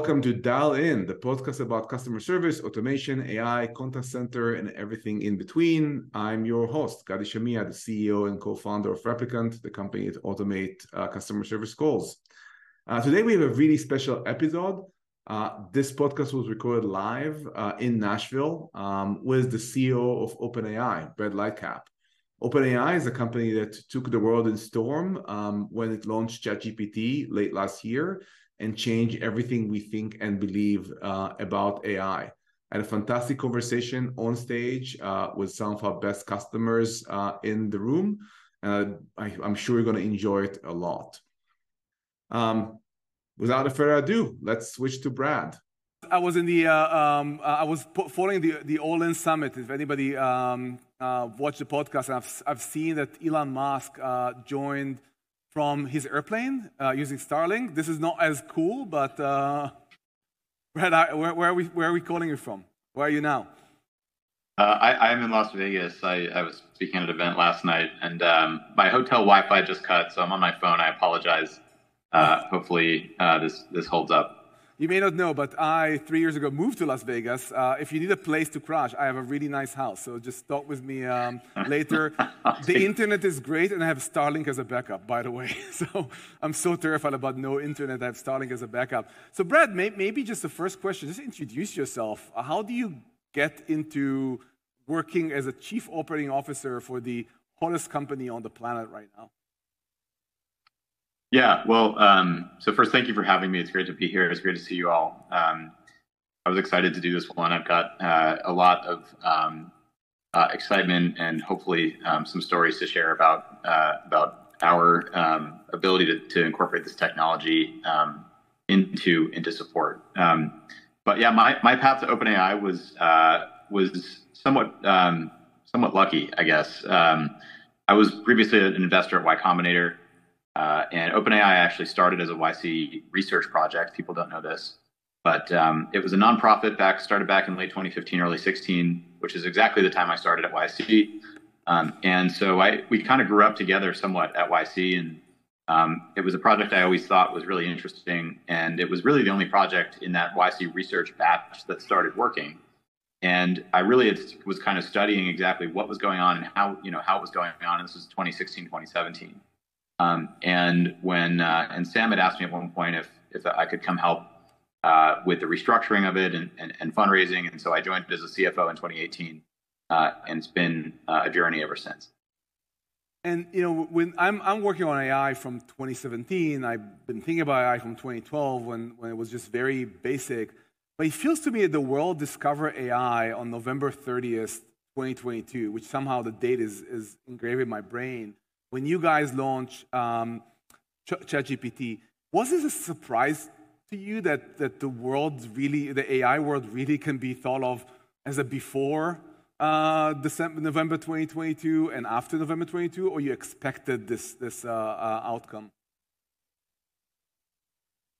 welcome to Dialed In, the podcast about customer service, automation, AI, contact center, and everything in between. I'm your host, Gadi Shamia, the CEO and co-founder of Replicant, the company that automate uh, customer service calls. Uh, today we have a really special episode. Uh, this podcast was recorded live uh, in Nashville um, with the CEO of OpenAI, Brad Lightcap. OpenAI is a company that took the world in storm um, when it launched ChatGPT late last year and change everything we think and believe uh, about AI. I had a fantastic conversation on stage uh, with some of our best customers uh, in the room. I, am sure you're going to enjoy it a lot. Um, without further ado, let's switch to Brad. I was in the uh, um, uh, I was following the the All In Summit. If anybody um, uh, watched the podcast, I've I've seen that Elon Musk joined from his airplane uh, using Starlink. This is not as cool, but uh, Brad, where, where, are we, where are we calling you from? Where are you now? Uh, I, am in Las Vegas. I, I, was speaking at an event last night, and um, my hotel Wi-Fi just cut, so I'm on my phone. I apologize. Uh, hopefully, uh, this this holds up. You may not know, but I, three years ago, moved to Las Vegas. Uh, if you need a place to crash, I have a really nice house. So just talk with me um, later. the internet is great, and I have Starlink as a backup, by the way. so I'm so terrified about no internet. I have Starlink as a backup. So, Brad, may, maybe just the first question just introduce yourself. How do you get into working as a chief operating officer for the hottest company on the planet right now? Yeah, well, um, so first, thank you for having me. It's great to be here. It's great to see you all. Um, I was excited to do this one. I've got uh, a lot of um, uh, excitement and hopefully um, some stories to share about uh, about our um, ability to, to, incorporate this technology um, into into support. but yeah, my, my path to OpenAI was uh, was somewhat somewhat lucky, I guess. I was previously an investor at Y Combinator. Uh, and OpenAI actually started as a YC research project. People don't know this, but um, it was a nonprofit back started back in late 2015, early 16, which is exactly the time I started at YC. Um, and so I we kind of grew up together somewhat at YC, and um, it was a project I always thought was really interesting, and it was really the only project in that YC research batch that started working. And I really was kind of studying exactly what was going on and how you know how it was going on. And this was 2016, 2017. Um, and when uh, and Sam had asked me at one point if if I could come help uh, with the restructuring of it and, and, and, fundraising, and so I joined as a CFO in 2018, uh, and it's been uh, a journey ever since. And you know, when I'm I'm working on AI from 2017, I've been thinking about AI from 2012 when when it was just very basic. But it feels to me that the world discovered AI on November 30th, 2022, which somehow the date is is engraved in my brain when you guys launched um, ChatGPT, was this a surprise to you that, that the world really, the AI world really can be thought of as a before uh, December, November 2022 and after November 22, or you expected this, this uh, uh, outcome?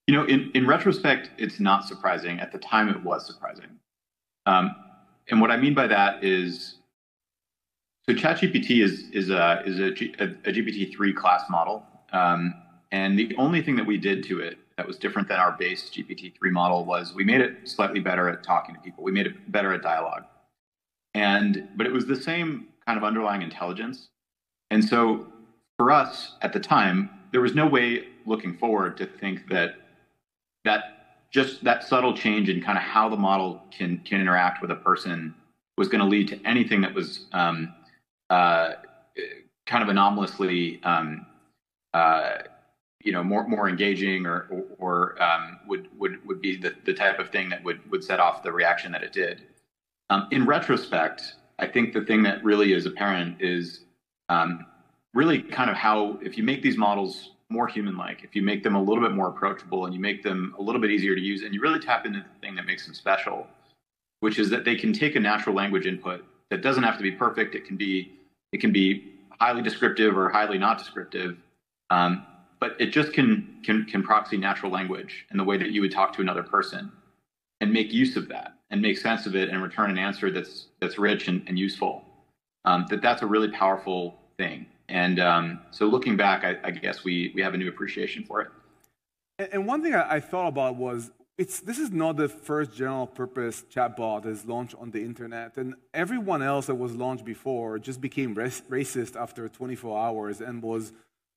You know, in, in retrospect, it's not surprising. At the time, it was surprising. Um, and what I mean by that is so ChatGPT is is a is a, a GPT three class model, um, and the only thing that we did to it that was different than our base GPT three model was we made it slightly better at talking to people. We made it better at dialogue, and but it was the same kind of underlying intelligence. And so for us at the time, there was no way looking forward to think that that just that subtle change in kind of how the model can can interact with a person was going to lead to anything that was um, uh, kind of anomalously, um, uh, you know, more more engaging, or or, or um, would would would be the, the type of thing that would would set off the reaction that it did. Um, in retrospect, I think the thing that really is apparent is um, really kind of how if you make these models more human-like, if you make them a little bit more approachable, and you make them a little bit easier to use, and you really tap into the thing that makes them special, which is that they can take a natural language input that doesn't have to be perfect. It can be it can be highly descriptive or highly not descriptive, um, but it just can can can proxy natural language in the way that you would talk to another person, and make use of that and make sense of it and return an answer that's that's rich and, and useful. Um, that that's a really powerful thing. And um, so looking back, I, I, guess we we have a new appreciation for it. And one thing I, I thought about was it's, this is not the first general purpose chatbot that is launched on the internet. And everyone else that was launched before just became racist after 24 hours and was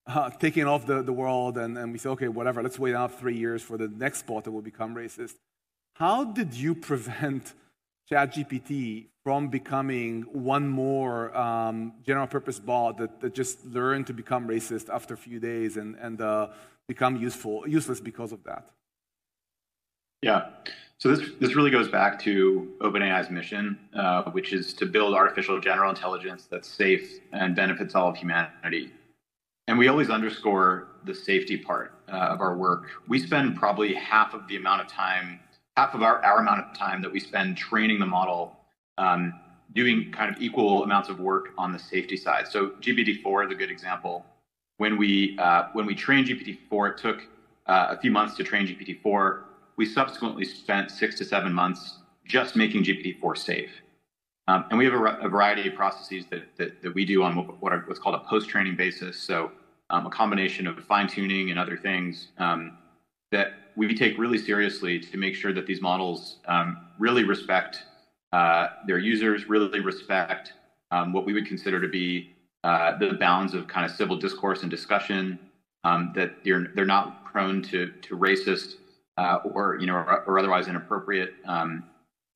uh, taken off the, the world. And, and we say, okay, whatever, let's wait out three years for the next bot that will become racist. How did you prevent ChatGPT from becoming one more um, general purpose bot that, that, just learned to become racist after a few days and, and uh, become useful, useless because of that? Yeah. So this this really goes back to OpenAI's mission, uh, which is to build artificial general intelligence that's safe and benefits all of humanity. And we always underscore the safety part uh, of our work. We spend probably half of the amount of time, half of our, our amount of time that we spend training the model, um, doing kind of equal amounts of work on the safety side. So GPT-4 is a good example. When we uh, when we trained GPT-4, it took uh, a few months to train GPT-4 we subsequently spent six to seven months just making GPT-4 safe. Um, and we have a, a, variety of processes that, that, that we do on what are, what's called a post-training basis. So um, a combination of fine-tuning and other things um, that we take really seriously to make sure that these models um, really respect uh, their users, really respect um, what we would consider to be uh, the bounds of kind of civil discourse and discussion, um, that they're, they're not prone to, to racist uh, or you know or, or otherwise inappropriate um,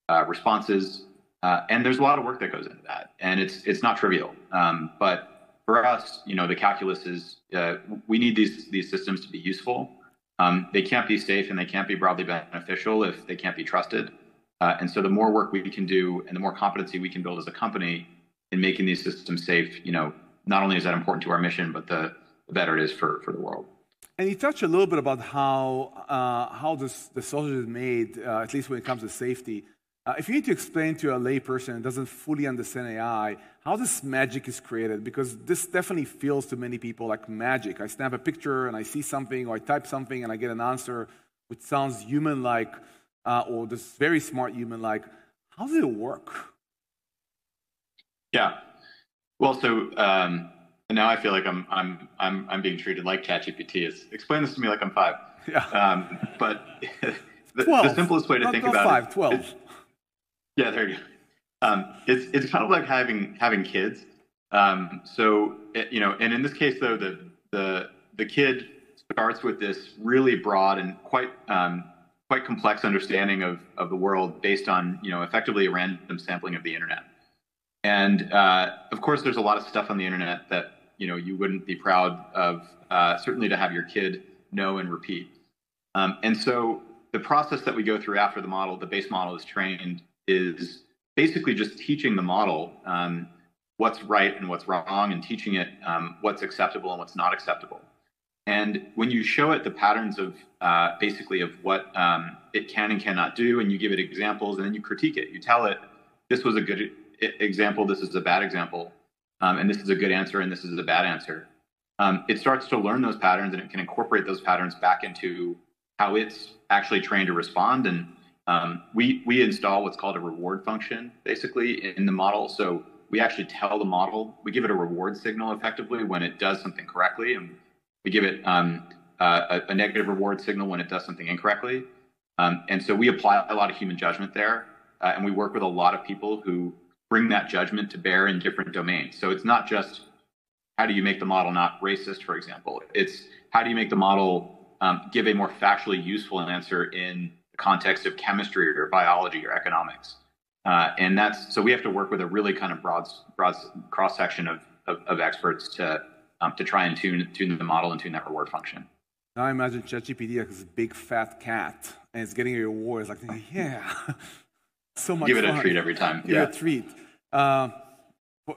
uh, responses. Uh, and there's a lot of work that goes into that, and it's it's not trivial. Um, but for us, you know, the calculus is uh, we need these these systems to be useful. Um, they can't be safe and they can't be broadly beneficial if they can't be trusted. Uh, and so, the more work we can do and the more competency we can build as a company in making these systems safe, you know, not only is that important to our mission, but the, the better it is for for the world. And you touched a little bit about how, uh, how this, the sausage is made, uh, at least when it comes to safety. Uh, if you need to explain to a layperson that doesn't fully understand AI how this magic is created, because this definitely feels to many people like magic. I snap a picture and I see something, or I type something and I get an answer which sounds human like, uh, or this very smart human like. How does it work? Yeah. Well, so um, and now I feel like I'm I'm I'm I'm being treated like ChatGPT is. Explain this to me like I'm five. Yeah. Um, but the, the, simplest way to not, think not about five, it. 12. yeah, there you go. Um, it's it's kind of like having having kids. Um, so it, you know, and in this case though, the the the kid starts with this really broad and quite um, quite complex understanding of of the world based on you know effectively a random sampling of the internet. And uh, of course, there's a lot of stuff on the internet that you know you wouldn't be proud of uh, certainly to have your kid know and repeat. Um, and so the process that we go through after the model, the base model is trained, is basically just teaching the model um, what's right and what's wrong, and teaching it um, what's acceptable and what's not acceptable. And when you show it the patterns of uh, basically of what um, it can and cannot do, and you give it examples, and then you critique it, you tell it this was a good example, this is a bad example um, and this is a good answer and this is a bad answer. Um, it starts to learn those patterns and it can incorporate those patterns back into how it's actually trained to respond. And um, we we install what's called a reward function basically in the model. So we actually tell the model we give it a reward signal effectively when it does something correctly, and we give it um, a, a, negative reward signal when it does something incorrectly. Um, and so we apply a lot of human judgment there, uh, and we work with a lot of people who bring that judgment to bear in different domains. So it's not just how do you make the model not racist, for example. It's how do you make the model um, give a more factually useful answer in the context of chemistry or biology or economics. Uh, and that's so we have to work with a really kind of broad, broad cross section of, of, of, experts to um, to try and tune tune the model and tune that reward function. Now I imagine ChatGPT as a big fat cat and it's getting a reward. It's like, yeah, so much Give it fun. a treat every time. Give yeah. it a treat. Uh,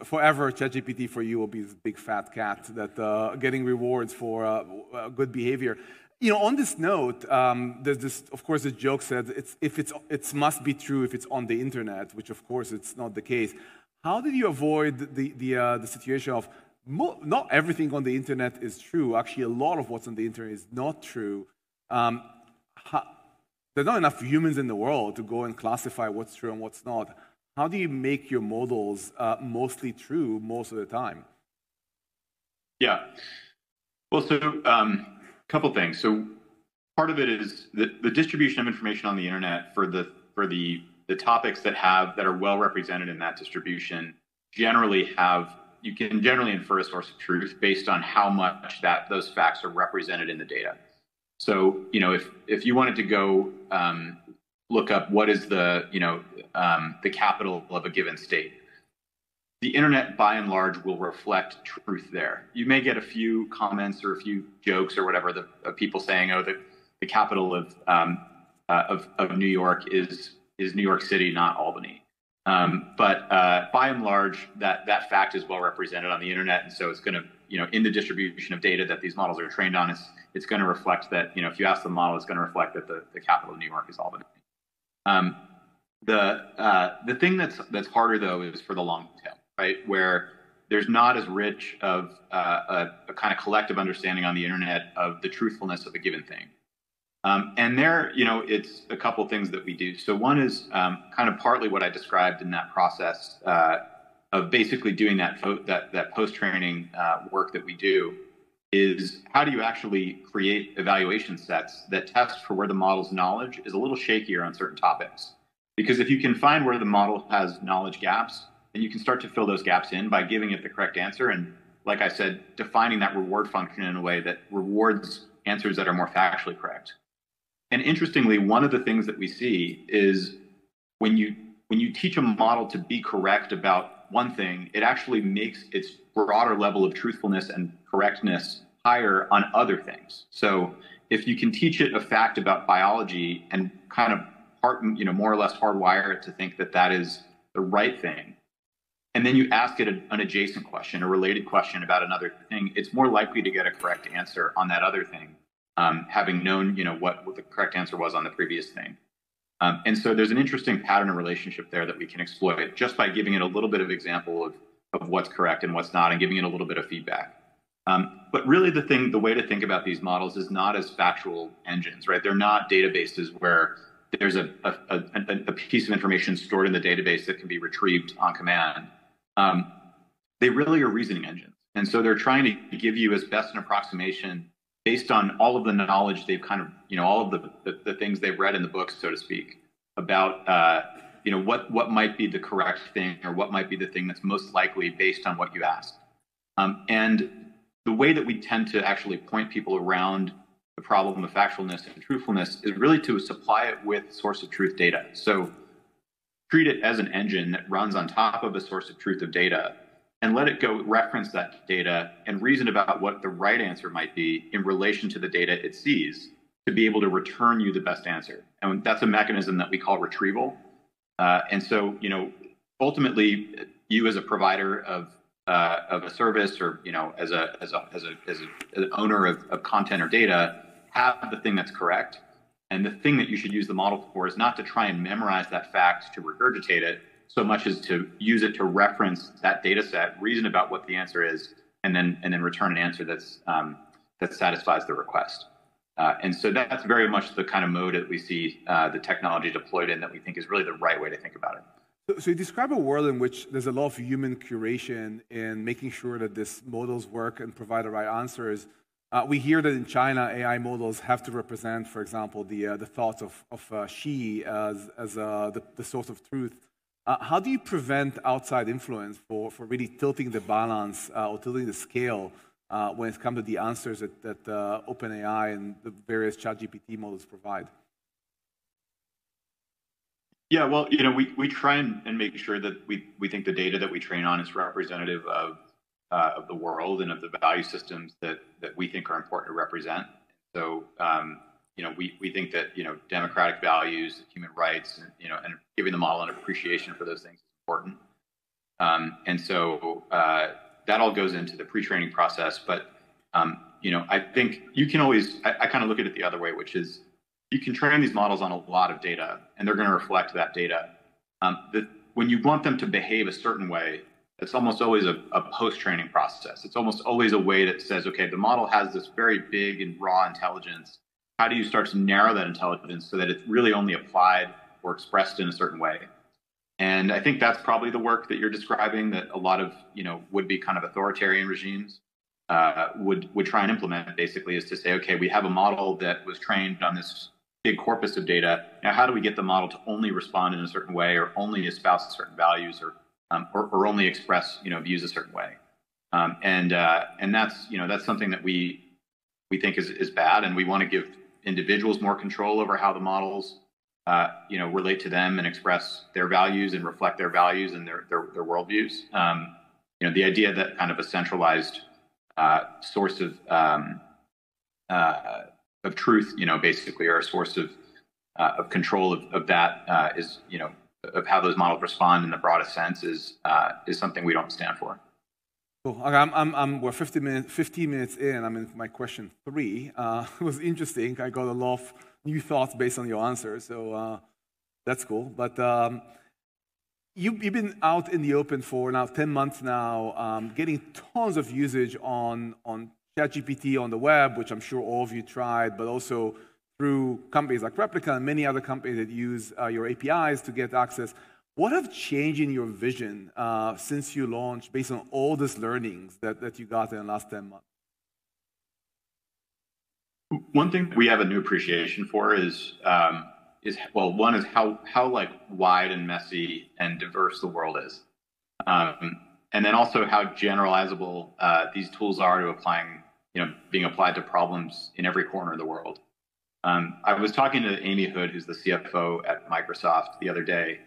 forever, ChatGPT for you will be this big fat cat that uh, getting rewards for uh, good behavior. You know, on this note, um, there's this, of course, the joke said it's, if it's, it must be true if it's on the internet, which of course it's not the case. How did you avoid the, the, uh, the situation of not everything on the internet is true? Actually, a lot of what's on the internet is not true. Um, how, there's not enough humans in the world to go and classify what's true and what's not. How do you make your models uh, mostly true most of the time? Yeah. Well, so a um, couple things. So part of it is the, the distribution of information on the internet for the for the the topics that have that are well represented in that distribution generally have you can generally infer a source of truth based on how much that those facts are represented in the data. So you know if if you wanted to go um, look up what is the you know um, the capital of a given state, the internet by and large will reflect truth there. You may get a few comments or a few jokes or whatever the of people saying, "Oh, the, the capital of, um, uh, of of New York is is New York City, not Albany." Um, but uh, by and large, that that fact is well represented on the internet, and so it's going to, you know, in the distribution of data that these models are trained on, it's it's going to reflect that, you know, if you ask the model, it's going to reflect that the, the capital of New York is Albany. Um, the uh, the thing that's that's harder though is for the long tail right? Where there's not as rich of uh, a, a, kind of collective understanding on the internet of the truthfulness of a given thing. Um, and there, you know, it's a couple things that we do. So one is um, kind of partly what I described in that process uh, of basically doing that that that post training uh, work that we do is how do you actually create evaluation sets that test for where the model's knowledge is a little shakier on certain topics. Because if you can find where the model has knowledge gaps, then you can start to fill those gaps in by giving it the correct answer. And like I said, defining that reward function in a way that rewards answers that are more factually correct. And interestingly, one of the things that we see is when you when you teach a model to be correct about one thing, it actually makes its broader level of truthfulness and correctness higher on other things. So if you can teach it a fact about biology and kind of part, you know, more or less hardwire it to think that that is the right thing, and then you ask it an adjacent question, a related question about another thing, it's more likely to get a correct answer on that other thing, um, having known you know what, what the correct answer was on the previous thing. Um, and so there's an interesting pattern of relationship there that we can exploit just by giving it a little bit of example of, of what's correct and what's not, and giving it a little bit of feedback. Um, but really, the thing, the way to think about these models is not as factual engines, right? They're not databases where there's a, a, a, a piece of information stored in the database that can be retrieved on command um, they really are reasoning engines. And so they're trying to give you as best an approximation based on all of the knowledge they've kind of, you know, all of the, the, the things they've read in the books, so to speak, about, uh, you know, what, what might be the correct thing or what might be the thing that's most likely based on what you asked. Um, and the way that we tend to actually point people around the problem of factualness and truthfulness is really to supply it with source of truth data. So treat it as an engine that runs on top of a source of truth of data and let it go reference that data and reason about what the right answer might be in relation to the data it sees to be able to return you the best answer. And that's a mechanism that we call retrieval. Uh, and so, you know, ultimately, you as a provider of uh, of a service, or you know, as a as a as a as, a, as an owner of, of content or data, have the thing that's correct and the thing that you should use the model for is not to try and memorize that fact to regurgitate it so much as to use it to reference that data set, reason about what the answer is, and then and then return an answer that's um, that satisfies the request. Uh, and so that's very much the kind of mode that we see uh, the technology deployed in that we think is really the right way to think about it. So, so you describe a world in which there's a lot of human curation in making sure that these models work and provide the right answers. Uh, we hear that in China, AI models have to represent, for example, the, uh, the thoughts of, of uh, Xi as, as uh, the, the, source of truth. Uh, how do you prevent outside influence for, for really tilting the balance uh, or tilting the scale when it comes to the answers that, that OpenAI and the various ChatGPT models provide? Yeah, well, you know, we, we try and, and make sure that we, we think the data that we train on is representative of uh, of the world and of the value systems that that we think are important to represent. So, um, you know, we, we think that you know democratic values, human rights, and, you know, and giving the model an appreciation for those things is important. Um, and so uh, that all goes into the pre-training process. But um, you know, I think you can always I, I kind of look at it the other way, which is you can train these models on a lot of data, and they're going to reflect that data. Um, the, when you want them to behave a certain way, it's almost always a, a post-training process. It's almost always a way that says, okay, the model has this very big and raw intelligence. How do you start to narrow that intelligence so that it's really only applied or expressed in a certain way? And I think that's probably the work that you're describing that a lot of you know would be kind of authoritarian regimes uh, would would try and implement basically is to say, okay, we have a model that was trained on this big corpus of data. Now, how do we get the model to only respond in a certain way, or only espouse certain values, or um, or, or, only express you know views a certain way? Um, and uh, and that's you know that's something that we we think is is bad, and we want to give individuals more control over how the models uh, you know relate to them and express their values and reflect their values and their their, their worldviews. Um, you know the idea that kind of a centralized uh, source of um, uh, of truth, you know, basically, or a source of uh, of control of, of that uh, is, you know, of how those models respond in the broadest sense is uh, is something we don't stand for. Okay, I'm, I'm, I'm, we're 15 minutes, 15 minutes in. I'm in my question three. Uh, it was interesting. I got a lot of new thoughts based on your answer, so uh, that's cool. But um, you, have been out in the open for now 10 months now, um, getting tons of usage on, on ChatGPT on the web, which I'm sure all of you tried, but also through companies like Replicant and many other companies that use uh, your APIs to get access. What have changed in your vision uh, since you launched based on all these learnings that, that you got in the last 10 months? One thing we have a new appreciation for is um, is well, one is how how like wide and messy and diverse the world is, um, and then also how generalizable uh, these tools are to applying you know being applied to problems in every corner of the world. Um, I was talking to Amy Hood, who's the CFO at Microsoft, the other day,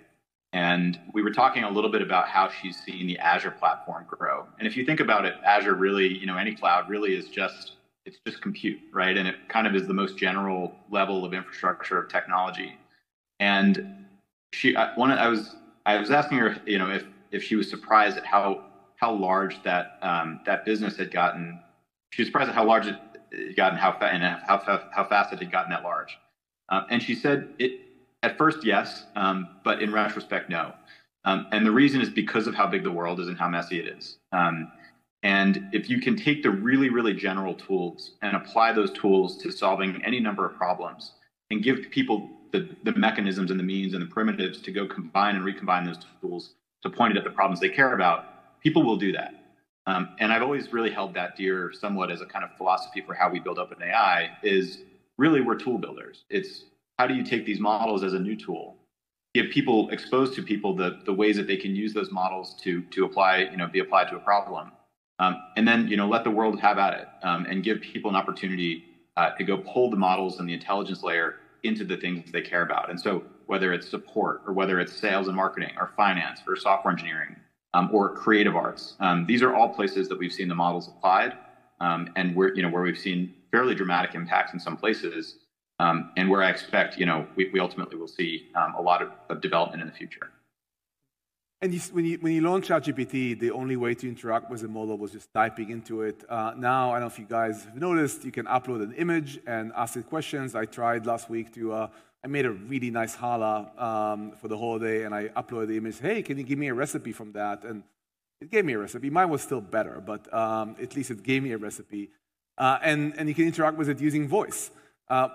and we were talking a little bit about how she's seen the Azure platform grow. And if you think about it, Azure really, you know, any cloud really is just it's just compute, right? And it kind of is the most general level of infrastructure of technology. And she, I, one, I was, I was asking her, you know, if if she was surprised at how how large that um, that business had gotten. She was surprised at how large it had gotten, how fa- and how how fast it had gotten that large. Uh, and she said it at first yes, um, but in retrospect no. Um, and the reason is because of how big the world is and how messy it is. Um, and if you can take the really, really general tools and apply those tools to solving any number of problems and give people the, the mechanisms and the means and the primitives to go combine and recombine those tools to point it at the problems they care about, people will do that. Um, and I've always really held that dear somewhat as a kind of philosophy for how we build up an AI is really we're tool builders. It's how do you take these models as a new tool give people exposed to people the, the ways that they can use those models to to apply you know be applied to a problem um, and then, you know, let the world have at it um, and give people an opportunity uh, to go pull the models and the intelligence layer into the things they care about. And so, whether it's support or whether it's sales and marketing or finance or software engineering um, or creative arts, um, these are all places that we've seen the models applied, um, and where you know where we've seen fairly dramatic impacts in some places, um, and where I expect you know we, we ultimately will see a lot of, of development in the future. And you, when, you, when you launch ChatGPT, the only way to interact with the model was just typing into it. Uh, now, I don't know if you guys have noticed, you can upload an image and ask it questions. I tried last week to, uh, I made a really nice challah um, for the holiday, and I uploaded the image. Hey, can you give me a recipe from that? And it gave me a recipe. Mine was still better, but um, at least it gave me a recipe. Uh, and, and you can interact with it using voice. Uh,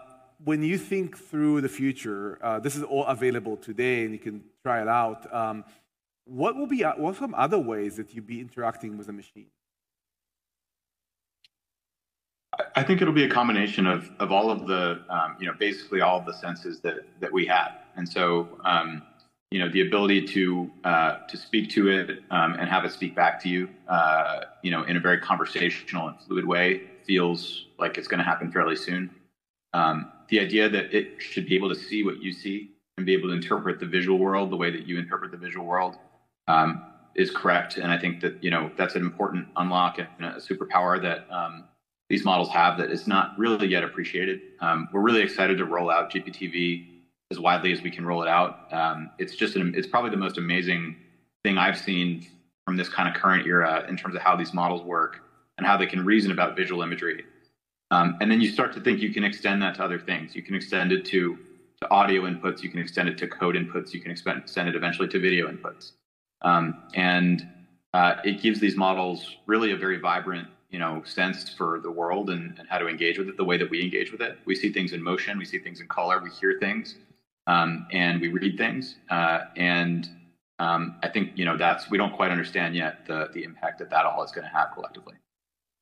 when you think through the future, uh, this is all available today, and you can try it out. Um, what will be what some other ways that you'd be interacting with a machine? I think it'll be a combination of of all of the um, you know basically all of the senses that that we have, and so um, you know the ability to uh, to speak to it um, and have it speak back to you, uh, you know, in a very conversational and fluid way feels like it's going to happen fairly soon. Um, the idea that it should be able to see what you see and be able to interpret the visual world the way that you interpret the visual world um, is correct. And I think that you know that's an important unlock and a superpower that um, these models have that is not really yet appreciated. Um, we're really excited to roll out GPTV as widely as we can roll it out. Um, it's just an, it's probably the most amazing thing I've seen from this kind of current era in terms of how these models work and how they can reason about visual imagery. Um, and then you start to think you can extend that to other things. You can extend it to to audio inputs. You can extend it to code inputs. You can extend it eventually to video inputs. Um, and uh, it gives these models really a very vibrant, you know, sense for the world and, and, how to engage with it the way that we engage with it. We see things in motion, we see things in color, we hear things, um, and we read things. Uh, and um, I think you know that's we don't quite understand yet the the impact that that all is going to have collectively.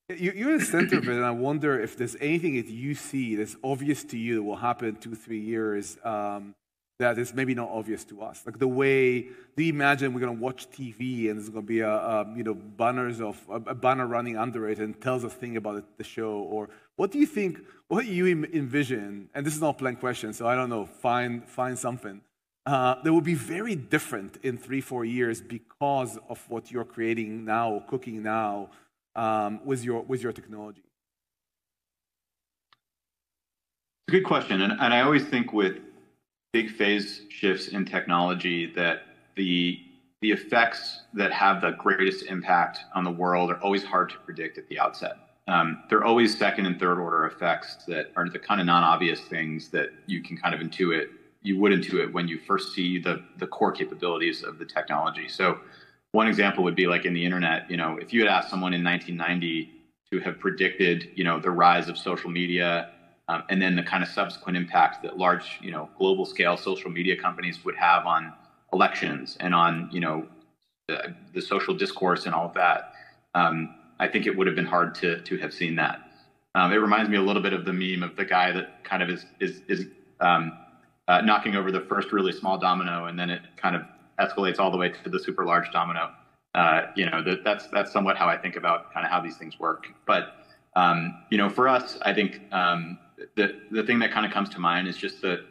You, are in the center of it, and I wonder if there's anything that you see that's obvious to you that will happen in two, three years um, that is maybe not obvious to us. Like the way, do you imagine we're going to watch TV and there's going to be a, a, you know banners of a, banner running under it and tells us thing about the show? Or what do you think? What do you envision? And this is not a plain question, so I don't know. Find find something uh, that will be very different in three, four years because of what you're creating now, cooking now um, with your with your technology? It's a good question, and, and I always think with big phase shifts in technology that the the effects that have the greatest impact on the world are always hard to predict at the outset. Um, they're always second and third order effects that are the kind of non-obvious things that you can kind of intuit. You would intuit when you first see the the core capabilities of the technology. So one example would be like in the internet, you know, if you had asked someone in 1990 to have predicted, you know, the rise of social media um, and then the kind of subsequent impact that large, you know, global scale social media companies would have on elections and on, you know, the, the social discourse and all of that, um, I think it would have been hard to to have seen that. Um, it reminds me a little bit of the meme of the guy that kind of is is is um, uh, knocking over the first really small domino, and then it kind of escalates all the way to the super large domino. Uh, you know, that, that's that's somewhat how I think about kind of how these things work. But um, you know, for us, I think um, the the thing that kind of comes to mind is just the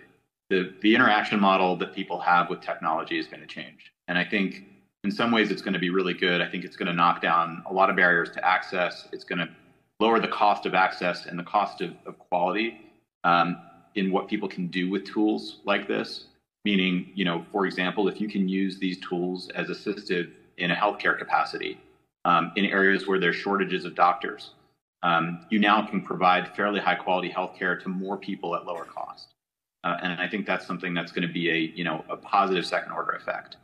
the the interaction model that people have with technology is going to change, and I think in some ways it's going to be really good. I think it's going to knock down a lot of barriers to access. It's going to lower the cost of access and the cost of, of quality um, in what people can do with tools like this meaning, you know, for example, if you can use these tools as assistive in a healthcare capacity um, in areas where there's shortages of doctors, um, you now can provide fairly high quality healthcare to more people at lower cost. Uh, and I think that's something that's going to be a, you know, a positive second order effect.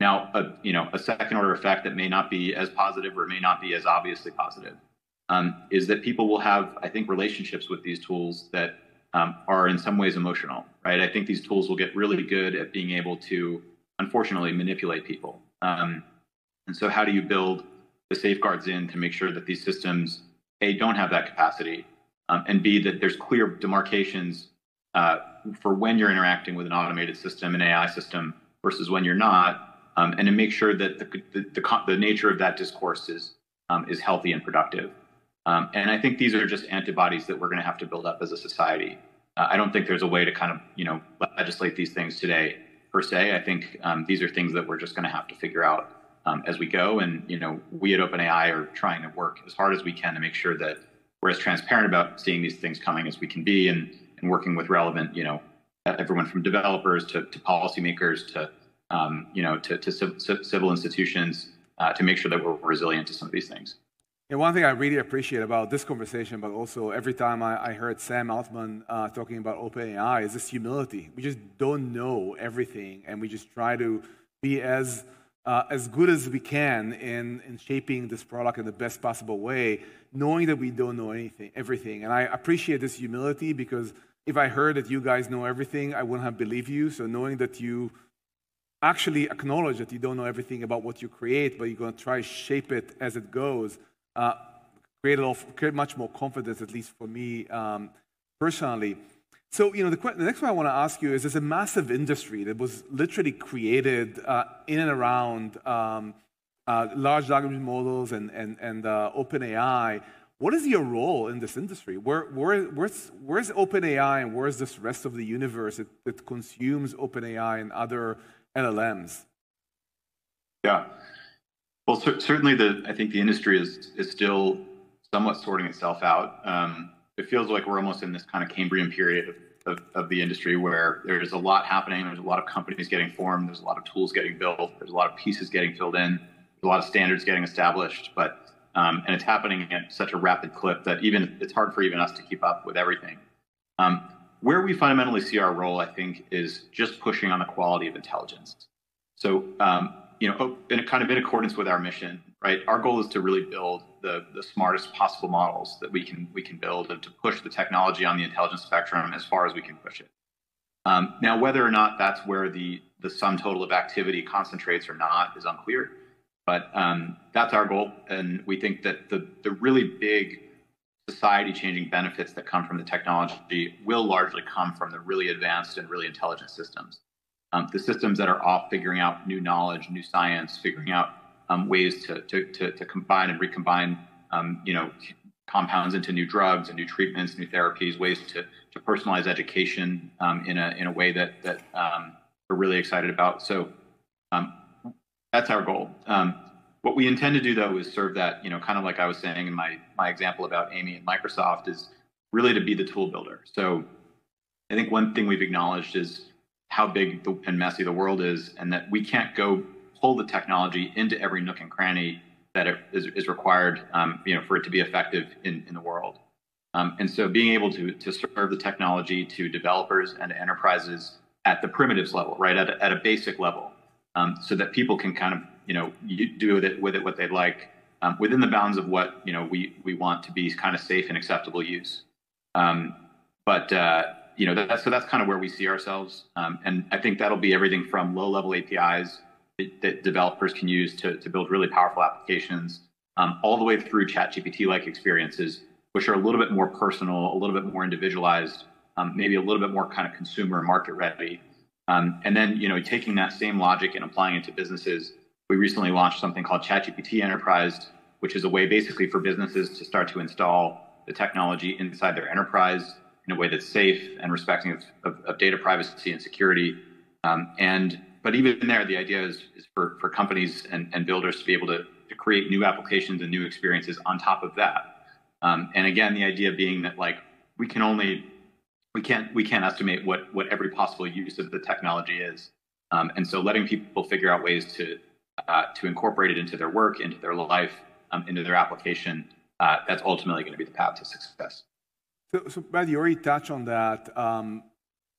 Now, a, you know, a second order effect that may not be as positive or may not be as obviously positive um, is that people will have, I think, relationships with these tools that um, are in some ways emotional, right? I think these tools will get really good at being able to, unfortunately, manipulate people. Um, and so, how do you build the safeguards in to make sure that these systems, A, don't have that capacity, um, and B, that there's clear demarcations uh, for when you're interacting with an automated system, an AI system, versus when you're not, um, and to make sure that the, the, the, the, nature of that discourse is, um, is healthy and productive. Um, and I think these are just antibodies that we're going to have to build up as a society. Uh, I don't think there's a way to kind of, you know, legislate these things today per se. I think um, these are things that we're just going to have to figure out um, as we go. And, you know, we at OpenAI are trying to work as hard as we can to make sure that we're as transparent about seeing these things coming as we can be and, and working with relevant, you know, everyone from developers to, to policymakers to, um, you know, to, to civil institutions uh, to make sure that we're resilient to some of these things. And one thing I really appreciate about this conversation, but also every time I, I heard Sam Altman uh, talking about OpenAI, is this humility. We just don't know everything, and we just try to be as uh, as good as we can in, in shaping this product in the best possible way, knowing that we don't know anything, everything. And I appreciate this humility because if I heard that you guys know everything, I wouldn't have believed you. So knowing that you actually acknowledge that you don't know everything about what you create, but you're going to try to shape it as it goes uh, create, a create much more confidence, at least for me um, personally. So, you know, the, the next one I want to ask you is there's a massive industry that was literally created uh, in and around um, uh, large language models and, and, and uh, OpenAI. What is your role in this industry? Where, where, where's, where's OpenAI and where's this rest of the universe that, that consumes OpenAI and other LLMs? Yeah. Well, cer- certainly, the I think the industry is is still somewhat sorting itself out. Um, it feels like we're almost in this kind of Cambrian period of, of, of, the industry where there's a lot happening. There's a lot of companies getting formed. There's a lot of tools getting built. There's a lot of pieces getting filled in. There's a lot of standards getting established. But um, and it's happening at such a rapid clip that even it's hard for even us to keep up with everything. Um, where we fundamentally see our role, I think, is just pushing on the quality of intelligence. So um, you know, in a kind of in accordance with our mission, right? Our goal is to really build the, the smartest possible models that we can we can build and to push the technology on the intelligence spectrum as far as we can push it. Um, now, whether or not that's where the the sum total of activity concentrates or not is unclear. But um, that's our goal, and we think that the the really big society-changing benefits that come from the technology will largely come from the really advanced and really intelligent systems. Um, the systems that are off figuring out new knowledge, new science, figuring out um, ways to, to, to, to, combine and recombine, um, you know, compounds into new drugs and new treatments, new therapies, ways to, to personalize education um, in a in a way that that um, we're really excited about. So um, that's our goal. What we intend to do though is serve that, you know, kind of like I was saying in my my example about Amy and Microsoft is really to be the tool builder. So I think one thing we've acknowledged is how big and messy the world is, and that we can't go pull the technology into every nook and cranny that is, is required, um, you know, for it to be effective in, in the world. Um, and so being able to, to serve the technology to developers and enterprises at the primitives level, right, at a, at a basic level, um, so that people can kind of, you know, do with it, with it what they'd like um, within the bounds of what, you know, we, we want to be kind of safe and acceptable use. Um, but, uh, you know, that, so that's kind of where we see ourselves. Um, and I think that'll be everything from low level APIs that developers can use to, to build really powerful applications, um, all the way through ChatGPT like experiences, which are a little bit more personal, a little bit more individualized, um, maybe a little bit more kind of consumer market ready. Um, and then, you know, taking that same logic and applying it to businesses, we recently launched something called ChatGPT Enterprise, which is a way basically for businesses to start to install the technology inside their enterprise in a way that's safe and respecting of, of, of data privacy and security. Um, and but even there, the idea is, is for, for companies and, and builders to be able to, to create new applications and new experiences on top of that. Um, and again, the idea being that like we can only we can't we can't estimate what what every possible use of the technology is. Um, and so letting people figure out ways to uh, to incorporate it into their work, into their life, um, into their application, uh, that's ultimately going to be the path to success. So, so Brad, you already touched on that. Um,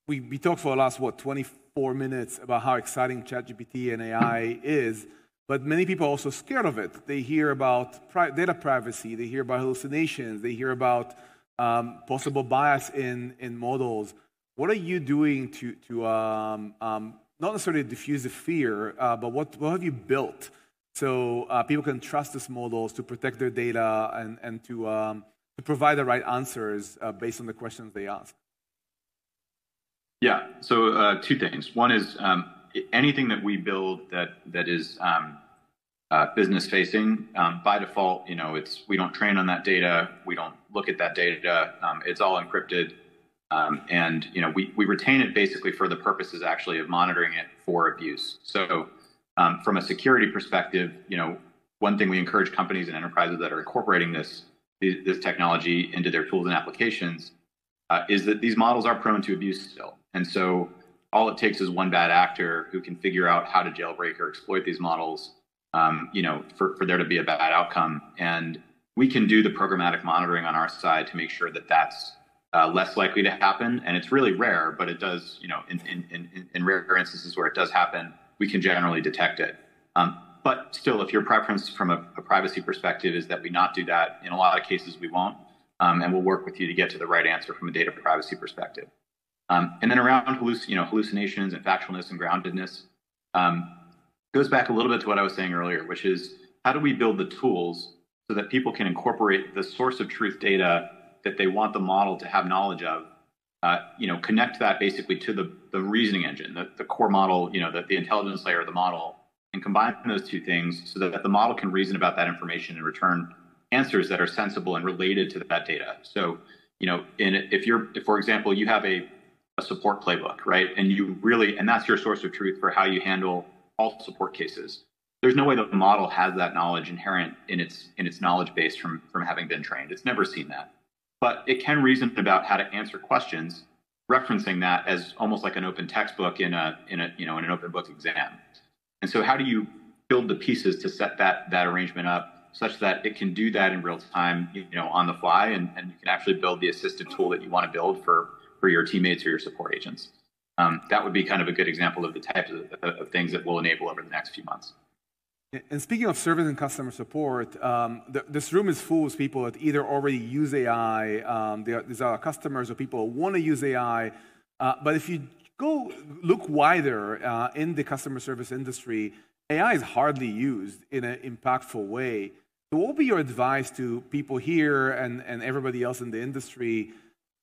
we, we talked for the last, what, 24 minutes about how exciting ChatGPT and AI is, but many people are also scared of it. They hear about pri- data privacy, they hear about hallucinations, they hear about um, possible bias in, in models. What are you doing to, to um, um, not necessarily diffuse the fear, uh, but what, what have you built so uh, people can trust these models to protect their data and, and to, um, to provide the right answers uh, based on the questions they ask? Yeah. So uh, two things. One is um, anything that we build that that is um, uh, business facing um, by default. You know, it's we don't train on that data. We don't look at that data. Um, it's all encrypted, um, and you know we we retain it basically for the purposes actually of monitoring it for abuse. So um, from a security perspective, you know, one thing we encourage companies and enterprises that are incorporating this this technology into their tools and applications uh, is that these models are prone to abuse still. And so all it takes is one bad actor who can figure out how to jailbreak or exploit these models, um, you know, for, for there to be a bad outcome. And we can do the programmatic monitoring on our side to make sure that that's uh, less likely to happen. And it's really rare, but it does, you know, in, in, in, in rare instances where it does happen, we can generally detect it. Um, but still, if your preference from a, a, privacy perspective is that we not do that, in a lot of cases we won't, um, and we'll work with you to get to the right answer from a data privacy perspective. Um, and then around halluc- you know, hallucinations and factualness and groundedness, um, goes back a little bit to what I was saying earlier, which is how do we build the tools so that people can incorporate the source of truth data that they want the model to have knowledge of, uh, you know, connect that basically to the, the reasoning engine, the, the core model, you know, the, the intelligence layer of the model, and combine those two things so that the model can reason about that information and return answers that are sensible and related to that data. So, you know, in, if you're, if for example, you have a a support playbook, right? And you really, and that's your source of truth for how you handle all support cases. There's no way the model has that knowledge inherent in its in its knowledge base from from having been trained. It's never seen that, but it can reason about how to answer questions, referencing that as almost like an open textbook in a in a you know in an open book exam. And so, how do you build the pieces to set that that arrangement up such that it can do that in real time, you know, on the fly, and, and you can actually build the assistive tool that you want to build for for your teammates or your support agents. Um, that would be kind of a good example of the types of, of, things that we'll enable over the next few months. And speaking of service and customer support, um, this room is full of people that either already use AI, um, these are customers or people who want to use AI. Uh, but if you go look wider uh, in the customer service industry, AI is hardly used in an impactful way. So what would be your advice to people here and, and everybody else in the industry?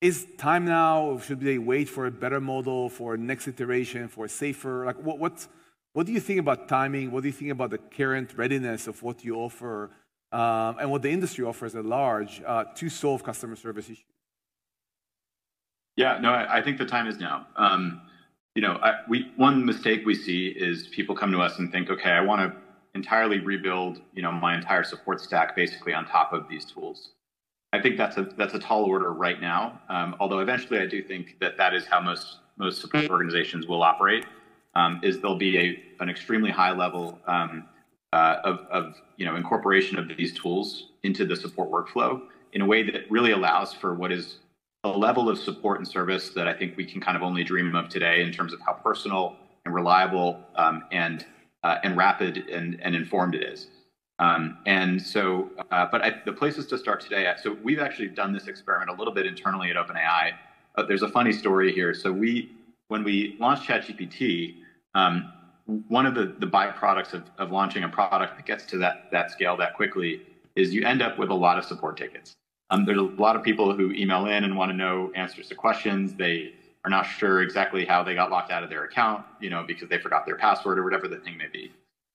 Is time now? Should they wait for a better model, for next iteration, for safer? Like, what, what, what do you think about timing? What do you think about the current readiness of what you offer um, and what the industry offers at large uh, to solve customer service issues? Yeah, no, I, I think the time is now. Um, you know, I, we one mistake we see is people come to us and think, okay, I want to entirely rebuild, you know, my entire support stack basically on top of these tools. I think that's a that's a tall order right now. Um, although eventually, I do think that that is how most most support organizations will operate. Um, is there'll be a an extremely high level um, uh, of of you know incorporation of these tools into the support workflow in a way that really allows for what is a level of support and service that I think we can kind of only dream of today in terms of how personal and reliable um, and uh, and rapid and, and informed it is. Um, and so, uh, but I, the places to start today. So we've actually done this experiment a little bit internally at OpenAI. Uh, there's a funny story here. So we, when we launched ChatGPT, um, one of the, the byproducts of, of launching a product that gets to that that scale that quickly is you end up with a lot of support tickets. Um, there's a lot of people who email in and want to know answers to questions. They are not sure exactly how they got locked out of their account, you know, because they forgot their password or whatever the thing may be.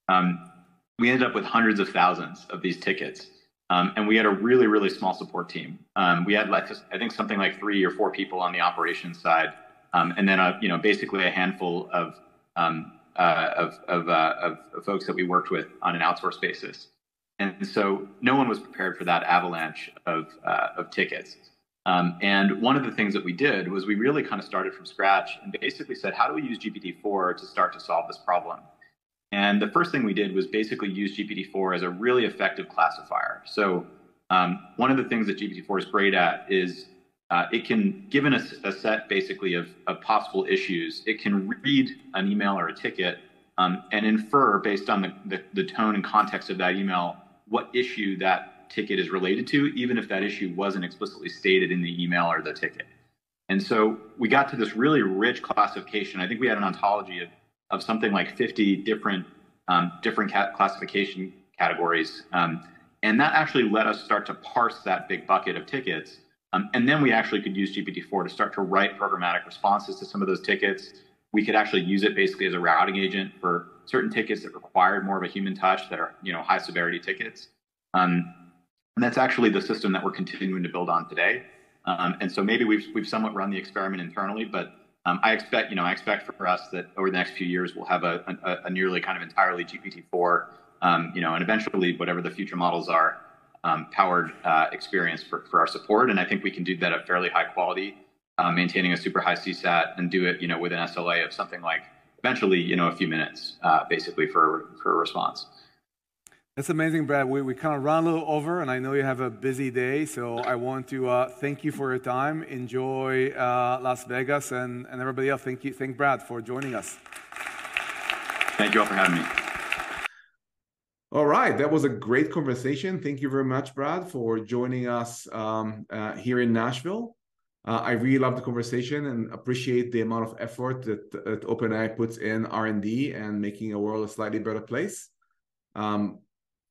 Um, we ended up with hundreds of thousands of these tickets. Um, and we had a really, really small support team. Um, we had, like, I think, something like three or four people on the operations side, um, and then, a, you know, basically a handful of um, uh, of, of, uh, of, folks that we worked with on an outsourced basis. And so no one was prepared for that avalanche of, uh, of tickets. Um, and one of the things that we did was we really kind of started from scratch and basically said, how do we use GPT-4 to start to solve this problem? And the first thing we did was basically use GPT-4 as a really effective classifier. So um, one of the things that GPT-4 is great at is uh, it can, given a, a set basically of, of, possible issues, it can read an email or a ticket um, and infer based on the, the, the tone and context of that email what issue that ticket is related to, even if that issue wasn't explicitly stated in the email or the ticket. And so we got to this really rich classification. I think we had an ontology of, of something like 50 different um, different classification categories. Um, and that actually let us start to parse that big bucket of tickets. Um, and then we actually could use GPT-4 to start to write programmatic responses to some of those tickets. We could actually use it basically as a routing agent for certain tickets that required more of a human touch that are you know high severity tickets. Um, and that's actually the system that we're continuing to build on today. Um, and so maybe we've we've somewhat run the experiment internally, but um, I expect you know I expect for us that over the next few years we'll have a, a, a nearly kind of entirely GPT-4, um, you know, and eventually whatever the future models are, um, powered uh, experience for, for our support. And I think we can do that at fairly high quality, uh, maintaining a super high CSAT and do it you know with an SLA of something like eventually, you know, a few minutes, uh, basically for for a response. That's amazing, Brad. We, we kind of run a little over, and I know you have a busy day, so I want to uh, thank you for your time. Enjoy uh, Las Vegas, and, and everybody else. Thank you, thank Brad for joining us. Thank you all for having me. All right, that was a great conversation. Thank you very much, Brad, for joining us um, uh, here in Nashville. Uh, I really love the conversation and appreciate the amount of effort that, that OpenAI puts in R&D and making a world a slightly better place. Um,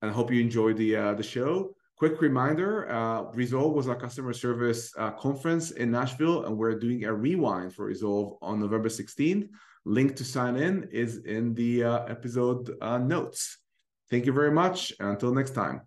and I hope you enjoyed the uh, the show. Quick reminder, uh, Resolve was our customer service uh, conference in Nashville, and we're doing a rewind for Resolve on November 16th. Link to sign in is in the uh, episode uh, notes. Thank you very much. and Until next time.